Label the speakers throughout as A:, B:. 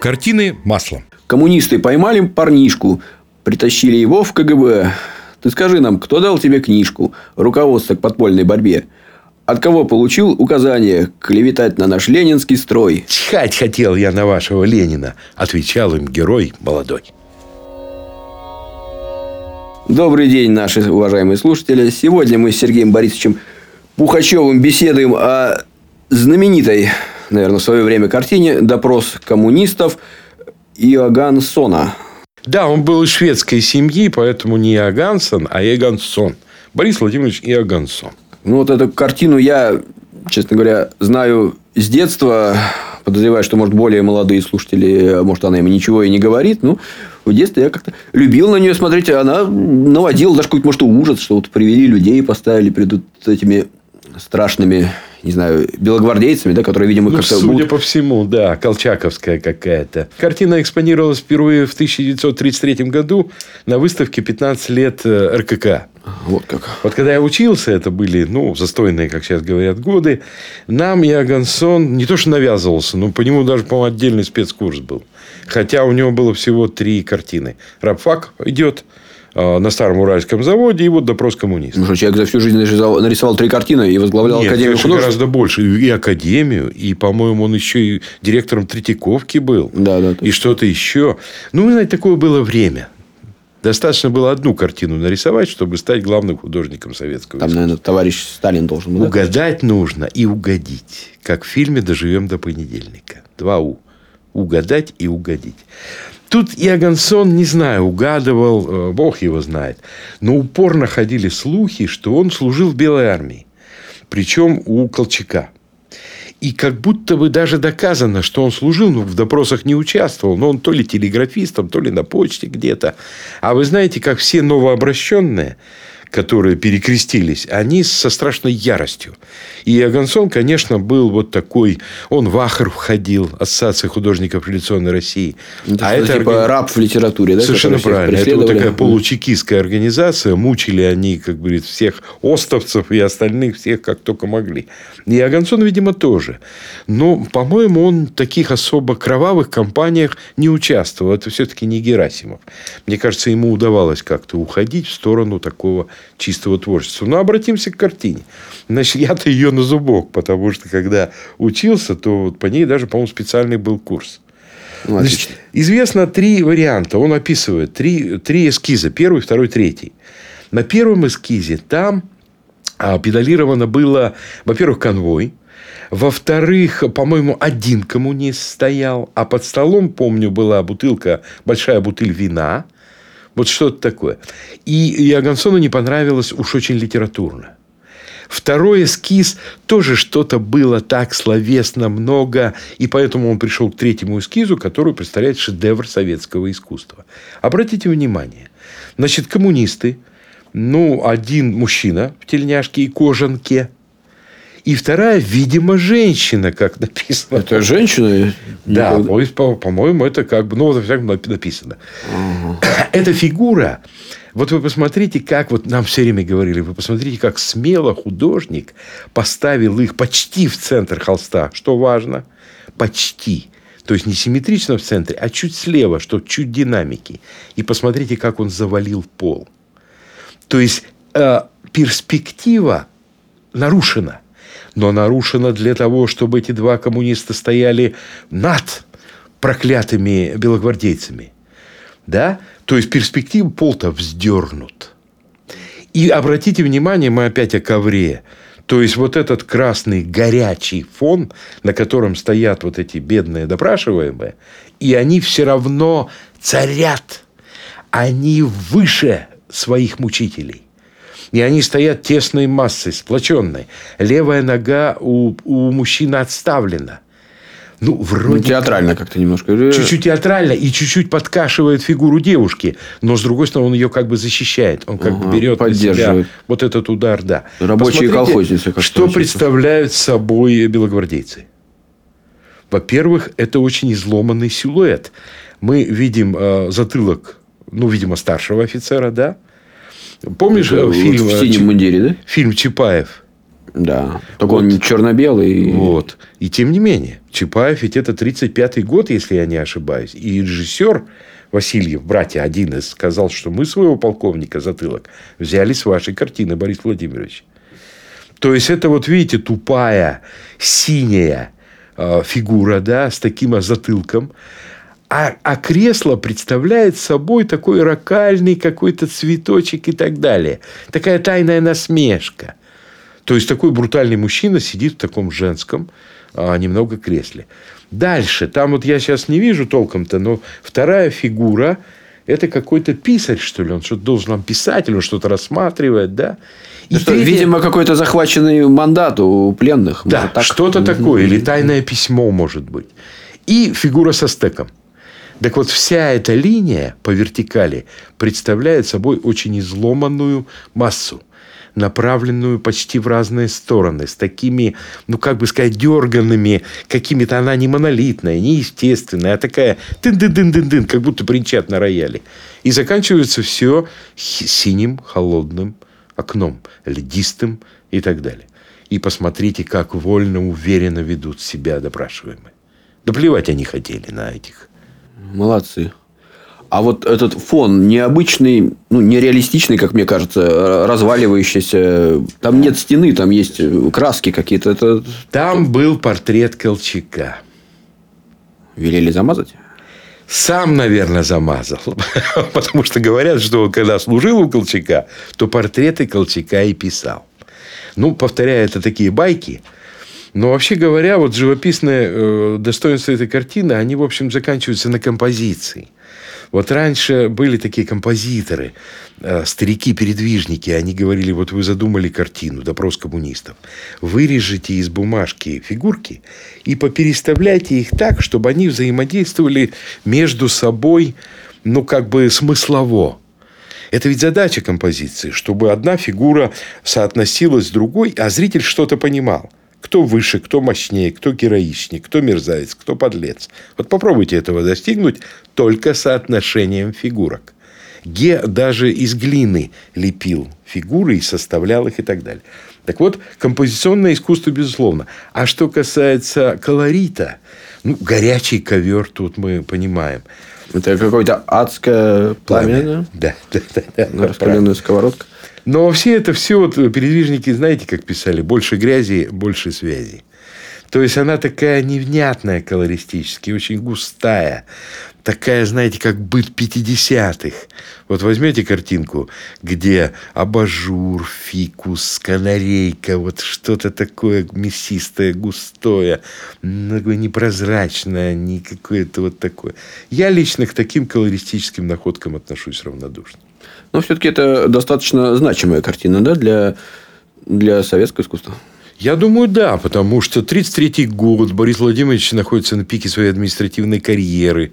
A: Картины маслом.
B: Коммунисты поймали парнишку, притащили его в КГБ. Ты скажи нам, кто дал тебе книжку «Руководство к подпольной борьбе»? От кого получил указание клеветать на наш ленинский строй?
C: Чхать хотел я на вашего Ленина, отвечал им герой молодой.
B: Добрый день, наши уважаемые слушатели. Сегодня мы с Сергеем Борисовичем Пухачевым беседуем о знаменитой, наверное, в свое время картине «Допрос коммунистов» Иоганн Сона.
C: Да, он был из шведской семьи, поэтому не Иогансон, а Иогансон. Борис Владимирович Иогансон.
B: Ну, вот эту картину я, честно говоря, знаю с детства. Подозреваю, что, может, более молодые слушатели, может, она им ничего и не говорит. Ну, в детстве я как-то любил на нее смотреть. Она наводила даже какой-то, может, ужас, что вот привели людей, поставили перед вот этими страшными не знаю, белогвардейцами, да, которые, видимо,
C: ну,
B: как-то
C: судя
B: будут...
C: по всему, да, колчаковская какая-то. Картина экспонировалась впервые в 1933 году на выставке «15 лет э, РКК».
B: Вот как.
C: Вот когда я учился, это были, ну, застойные, как сейчас говорят, годы, нам Иогансон не то что навязывался, но по нему даже, по-моему, отдельный спецкурс был. Хотя у него было всего три картины. Рабфак идет, на старом уральском заводе, и вот допрос коммунистов.
B: Ну, человек за всю жизнь нарисовал, нарисовал три картины и возглавлял
C: Нет,
B: Академию художеств.
C: гораздо больше. И Академию, и, по-моему, он еще и директором Третьяковки был.
B: Да, да.
C: И что-то еще. Ну, вы знаете, такое было время. Достаточно было одну картину нарисовать, чтобы стать главным художником советского
B: Там,
C: искусства.
B: наверное, товарищ Сталин должен был.
C: Угадать нужно и угодить. Как в фильме «Доживем до понедельника». Два У. Угадать и угодить. Тут Иогансон, не знаю, угадывал, э, бог его знает. Но упорно ходили слухи, что он служил в Белой армии. Причем у Колчака. И как будто бы даже доказано, что он служил, но в допросах не участвовал. Но он то ли телеграфистом, то ли на почте где-то. А вы знаете, как все новообращенные – которые перекрестились, они со страшной яростью. И Агансон, конечно, был вот такой... Он в Ахр входил, Ассоциация художников революционной России.
B: Это а это типа органи... раб в литературе, да?
C: Совершенно правильно. Это вот такая получекистская организация. Мучили они, как говорит, всех остовцев и остальных, всех как только могли. И Агансон, видимо, тоже. Но, по-моему, он в таких особо кровавых кампаниях не участвовал. Это все-таки не Герасимов. Мне кажется, ему удавалось как-то уходить в сторону такого чистого творчества. Но обратимся к картине. Значит, я-то ее на зубок, потому что когда учился, то вот по ней даже, по-моему, специальный был курс. Ну, Значит, известно три варианта. Он описывает три, три эскиза. Первый, второй, третий. На первом эскизе там а, педалировано было, во-первых, конвой. Во-вторых, по-моему, один коммунист стоял. А под столом, помню, была бутылка, большая бутыль вина – вот что-то такое. И Иогансону не понравилось уж очень литературно. Второй эскиз тоже что-то было так словесно много, и поэтому он пришел к третьему эскизу, который представляет шедевр советского искусства. Обратите внимание, значит, коммунисты, ну, один мужчина в тельняшке и кожанке, и вторая, видимо, женщина, как написано.
B: Это женщина?
C: Да, по- по-моему, это как бы, ну, вот, всяком написано. Угу. Эта фигура, вот вы посмотрите, как вот нам все время говорили, вы посмотрите, как смело художник поставил их почти в центр холста. Что важно? Почти. То есть, не симметрично в центре, а чуть слева, что чуть динамики. И посмотрите, как он завалил пол. То есть, э, перспектива нарушена но нарушена для того, чтобы эти два коммуниста стояли над проклятыми белогвардейцами. Да? То есть, перспектива полта вздернут. И обратите внимание, мы опять о ковре. То есть, вот этот красный горячий фон, на котором стоят вот эти бедные допрашиваемые, и они все равно царят. Они выше своих мучителей. И они стоят тесной массой, сплоченной. Левая нога у, у мужчины отставлена. Ну, вроде... Ну,
B: театрально как-то немножко.
C: Чуть-чуть театрально и чуть-чуть подкашивает фигуру девушки. Но, с другой стороны, он ее как бы защищает. Он как ага, бы берет на себя вот этот удар, да.
B: Рабочие колхозницы.
C: Как что представляют собой белогвардейцы? Во-первых, это очень изломанный силуэт. Мы видим э, затылок, ну, видимо, старшего офицера, да? Помнишь это фильм...
B: В синем мундире, да?
C: Фильм Чапаев.
B: Да. Только вот. он черно-белый.
C: Вот. И тем не менее, Чапаев ведь это 35-й год, если я не ошибаюсь. И режиссер Васильев, братья один из, сказал, что мы своего полковника затылок взяли с вашей картины, Борис Владимирович. То есть, это вот, видите, тупая, синяя э, фигура, да, с таким затылком. А, а кресло представляет собой такой ракальный какой-то цветочек и так далее. Такая тайная насмешка. То есть, такой брутальный мужчина сидит в таком женском а, немного кресле. Дальше. Там вот я сейчас не вижу толком-то, но вторая фигура – это какой-то писарь, что ли. Он что-то должен нам писать, или он что-то рассматривает, да?
B: И что, третье... Видимо, какой-то захваченный мандат у пленных.
C: Да, так... что-то такое. Или тайное письмо, может быть. И фигура со стеком. Так вот, вся эта линия по вертикали представляет собой очень изломанную массу направленную почти в разные стороны, с такими, ну, как бы сказать, дерганными, какими-то она не монолитная, не естественная, а такая тын-дын-дын-дын-дын, как будто бренчат на рояле. И заканчивается все синим, холодным окном, льдистым и так далее. И посмотрите, как вольно, уверенно ведут себя допрашиваемые. Да плевать они хотели на этих.
B: Молодцы. А вот этот фон необычный, ну, нереалистичный, как мне кажется, разваливающийся. Там нет стены, там есть краски какие-то. Это...
C: Там был портрет Колчака.
B: Велели замазать?
C: Сам, наверное, замазал. Потому что говорят, что он, когда служил у Колчака, то портреты Колчака и писал. Ну, повторяю, это такие байки. Но вообще говоря, вот живописное э, достоинство этой картины, они, в общем, заканчиваются на композиции. Вот раньше были такие композиторы, э, старики-передвижники, они говорили, вот вы задумали картину, допрос коммунистов, вырежете из бумажки фигурки и попереставляйте их так, чтобы они взаимодействовали между собой, ну, как бы смыслово. Это ведь задача композиции, чтобы одна фигура соотносилась с другой, а зритель что-то понимал. Кто выше, кто мощнее, кто героичнее, кто мерзавец, кто подлец. Вот попробуйте этого достигнуть только соотношением фигурок. Ге даже из глины лепил фигуры и составлял их и так далее. Так вот, композиционное искусство, безусловно. А что касается колорита, ну, горячий ковер тут мы понимаем.
B: Это какое-то адское пламя, пламя.
C: Да, да, да. да,
B: да раскаленная сковородка.
C: Но все это все вот передвижники, знаете, как писали, больше грязи, больше связи. То есть она такая невнятная колористически, очень густая. Такая, знаете, как быт 50-х. Вот возьмете картинку, где абажур, фикус, канарейка, вот что-то такое мясистое, густое, такое непрозрачное, не какое-то вот такое. Я лично к таким колористическим находкам отношусь равнодушно.
B: Но все-таки это достаточно значимая картина да, для, для советского искусства.
C: Я думаю, да, потому что 1933 год, Борис Владимирович находится на пике своей административной карьеры.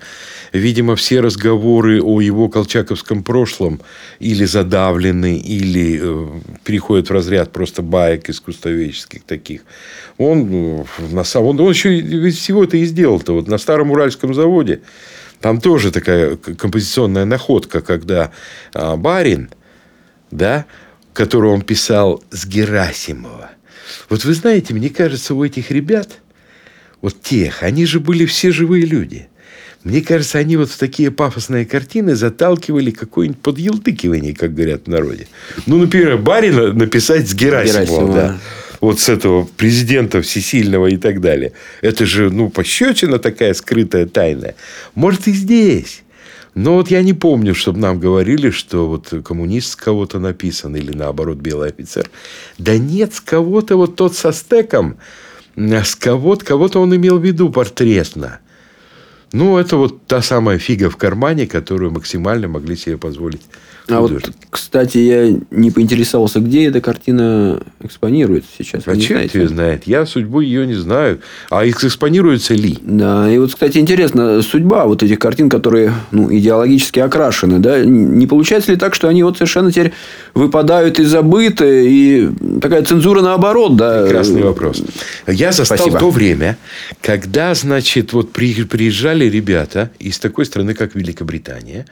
C: Видимо, все разговоры о его колчаковском прошлом или задавлены, или э, переходят в разряд просто баек искусствоведческих таких. Он, э, на самом, он еще всего это и сделал-то. Вот на Старом Уральском заводе там тоже такая композиционная находка, когда а, барин, да, которого он писал с Герасимова. Вот вы знаете, мне кажется, у этих ребят, вот тех, они же были все живые люди. Мне кажется, они вот в такие пафосные картины заталкивали какое-нибудь подъелтыкивание, как говорят в народе. Ну, например, барина написать с Герасимова. Герасимова. Да вот с этого президента всесильного и так далее. Это же, ну, пощечина такая скрытая, тайная. Может, и здесь. Но вот я не помню, чтобы нам говорили, что вот коммунист с кого-то написан или наоборот белый офицер. Да нет, с кого-то вот тот со стеком, с кого-то, кого-то он имел в виду портретно. Ну, это вот та самая фига в кармане, которую максимально могли себе позволить
B: а вот, кстати, я не поинтересовался, где эта картина экспонируется сейчас.
C: А черт ее знает. Я судьбу ее не знаю. А экспонируется ли?
B: Да. И вот, кстати, интересно, судьба вот этих картин, которые ну, идеологически окрашены, да, не получается ли так, что они вот совершенно теперь выпадают и забыты, и такая цензура наоборот, да?
C: Прекрасный вопрос. Я застал Спасибо. то время, когда, значит, вот приезжали ребята из такой страны, как Великобритания,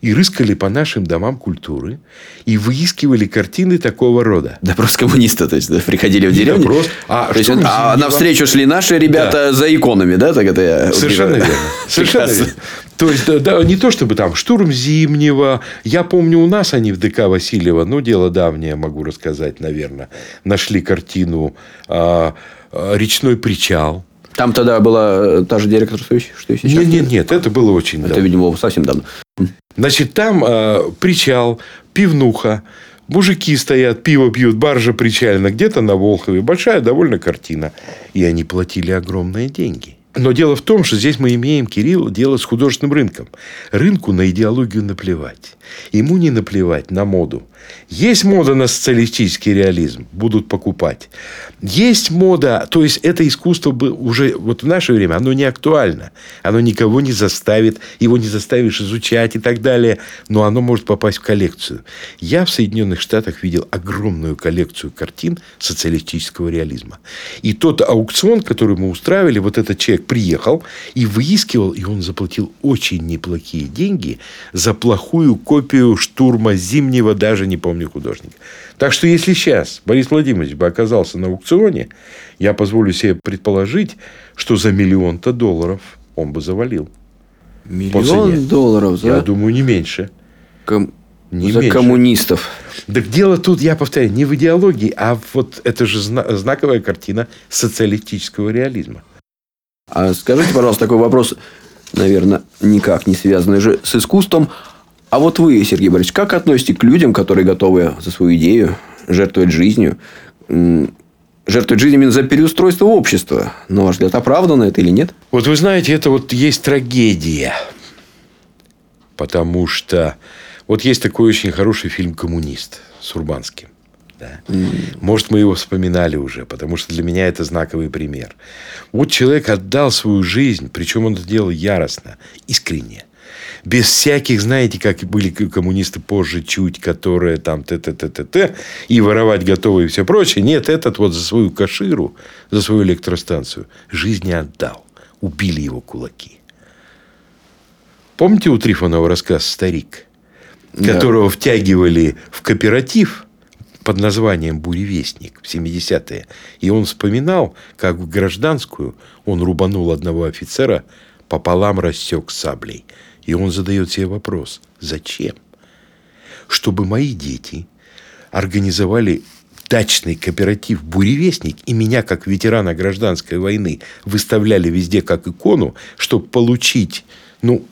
C: и рыскали по нашим домам культуры и выискивали картины такого рода.
B: Допрос коммуниста, то есть да, приходили в деревню. Допрос. А, то есть, а навстречу шли наши ребята да. за иконами, да? Так это я
C: Совершенно верно. Совершенно верно. То есть, да, не то чтобы там штурм Зимнего. Я помню, у нас они в ДК Васильева, ну, дело давнее, могу рассказать, наверное, нашли картину а, а, «Речной причал».
B: Там тогда была э, та же директор, что и сейчас?
C: Нет, нет, нет, это было очень
B: давно. Это, видимо, совсем давно.
C: Значит, там э, причал, пивнуха, мужики стоят, пиво пьют, баржа причальна, где-то на Волхове. Большая довольно картина. И они платили огромные деньги. Но дело в том, что здесь мы имеем, Кирилл, дело с художественным рынком. Рынку на идеологию наплевать. Ему не наплевать на моду. Есть мода на социалистический реализм, будут покупать. Есть мода, то есть это искусство уже вот в наше время, оно не актуально. Оно никого не заставит, его не заставишь изучать и так далее, но оно может попасть в коллекцию. Я в Соединенных Штатах видел огромную коллекцию картин социалистического реализма. И тот аукцион, который мы устраивали, вот этот человек приехал и выискивал, и он заплатил очень неплохие деньги за плохую копию штурма Зимнего даже не помню художник. Так что, если сейчас Борис Владимирович бы оказался на аукционе, я позволю себе предположить, что за миллион-то долларов он бы завалил.
B: Миллион долларов,
C: да? Я думаю, не меньше.
B: Ком... Не за меньше. коммунистов.
C: Так дело тут, я повторяю, не в идеологии, а вот это же знаковая картина социалистического реализма.
B: А скажите, пожалуйста, такой вопрос, наверное, никак не связанный же с искусством. А вот вы, Сергей Борисович, как относитесь к людям, которые готовы за свою идею жертвовать жизнью, жертвовать жизнью именно за переустройство общества? На ваш взгляд, оправдано это или нет?
C: Вот вы знаете, это вот есть трагедия. Потому что вот есть такой очень хороший фильм «Коммунист» с Урбанским. Да. Mm. Может, мы его вспоминали уже, потому что для меня это знаковый пример. Вот человек отдал свою жизнь, причем он это делал яростно, искренне без всяких, знаете, как были коммунисты позже чуть, которые там т-т-т-т-т, и воровать готовы и все прочее. Нет, этот вот за свою каширу, за свою электростанцию жизнь не отдал. Убили его кулаки. Помните у Трифонова рассказ «Старик», да. которого втягивали в кооператив под названием «Буревестник» в 70-е. И он вспоминал, как в гражданскую он рубанул одного офицера, пополам рассек саблей – и он задает себе вопрос, зачем? Чтобы мои дети организовали дачный кооператив «Буревестник» и меня, как ветерана гражданской войны, выставляли везде как икону, чтобы получить, ну,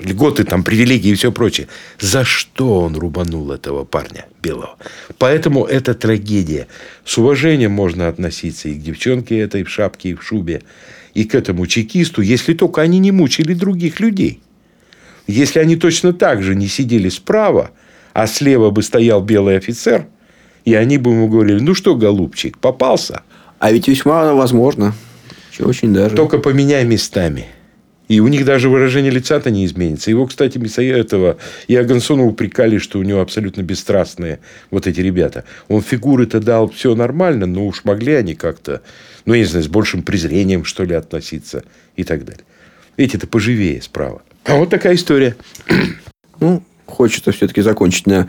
C: льготы, там, привилегии и все прочее. За что он рубанул этого парня белого? Поэтому это трагедия. С уважением можно относиться и к девчонке этой в шапке и в шубе, и к этому чекисту, если только они не мучили других людей. Если они точно так же не сидели справа, а слева бы стоял белый офицер, и они бы ему говорили, ну что, голубчик, попался?
B: А ведь весьма возможно. Очень даже.
C: Только поменяй местами. И у них даже выражение лица-то не изменится. Его, кстати, этого и Агансона упрекали, что у него абсолютно бесстрастные вот эти ребята. Он фигуры-то дал все нормально, но уж могли они как-то, ну, я не знаю, с большим презрением, что ли, относиться и так далее. Эти-то поживее справа. А вот такая история.
B: Ну, хочется все-таки закончить на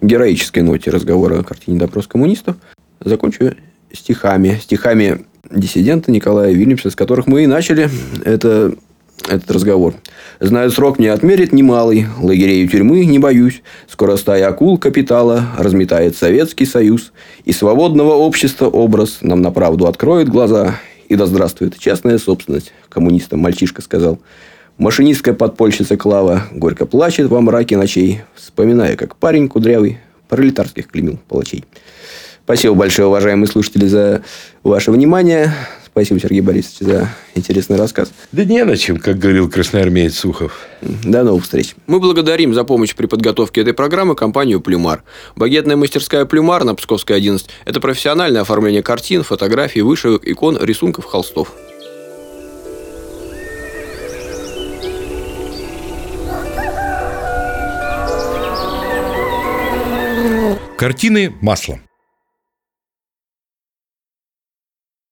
B: героической ноте разговора о картине «Допрос коммунистов». Закончу стихами. Стихами диссидента Николая Вильнюса, с которых мы и начали это, этот разговор. «Знаю, срок мне отмерит немалый, лагерей и тюрьмы не боюсь. Скоро стая акул капитала разметает Советский Союз, и свободного общества образ нам на правду откроет глаза. И да здравствует частная собственность, коммунистам мальчишка сказал. Машинистская подпольщица Клава горько плачет во мраке ночей, вспоминая, как парень кудрявый пролетарских клеймил палачей. Спасибо большое, уважаемые слушатели, за ваше внимание. Спасибо, Сергей Борисович, за интересный рассказ.
C: Да не на чем, как говорил красноармеец Сухов.
B: До новых встреч. Мы благодарим за помощь при подготовке этой программы компанию «Плюмар». Багетная мастерская «Плюмар» на Псковской 11 – это профессиональное оформление картин, фотографий, вышивок, икон, рисунков, холстов.
C: Картины маслом.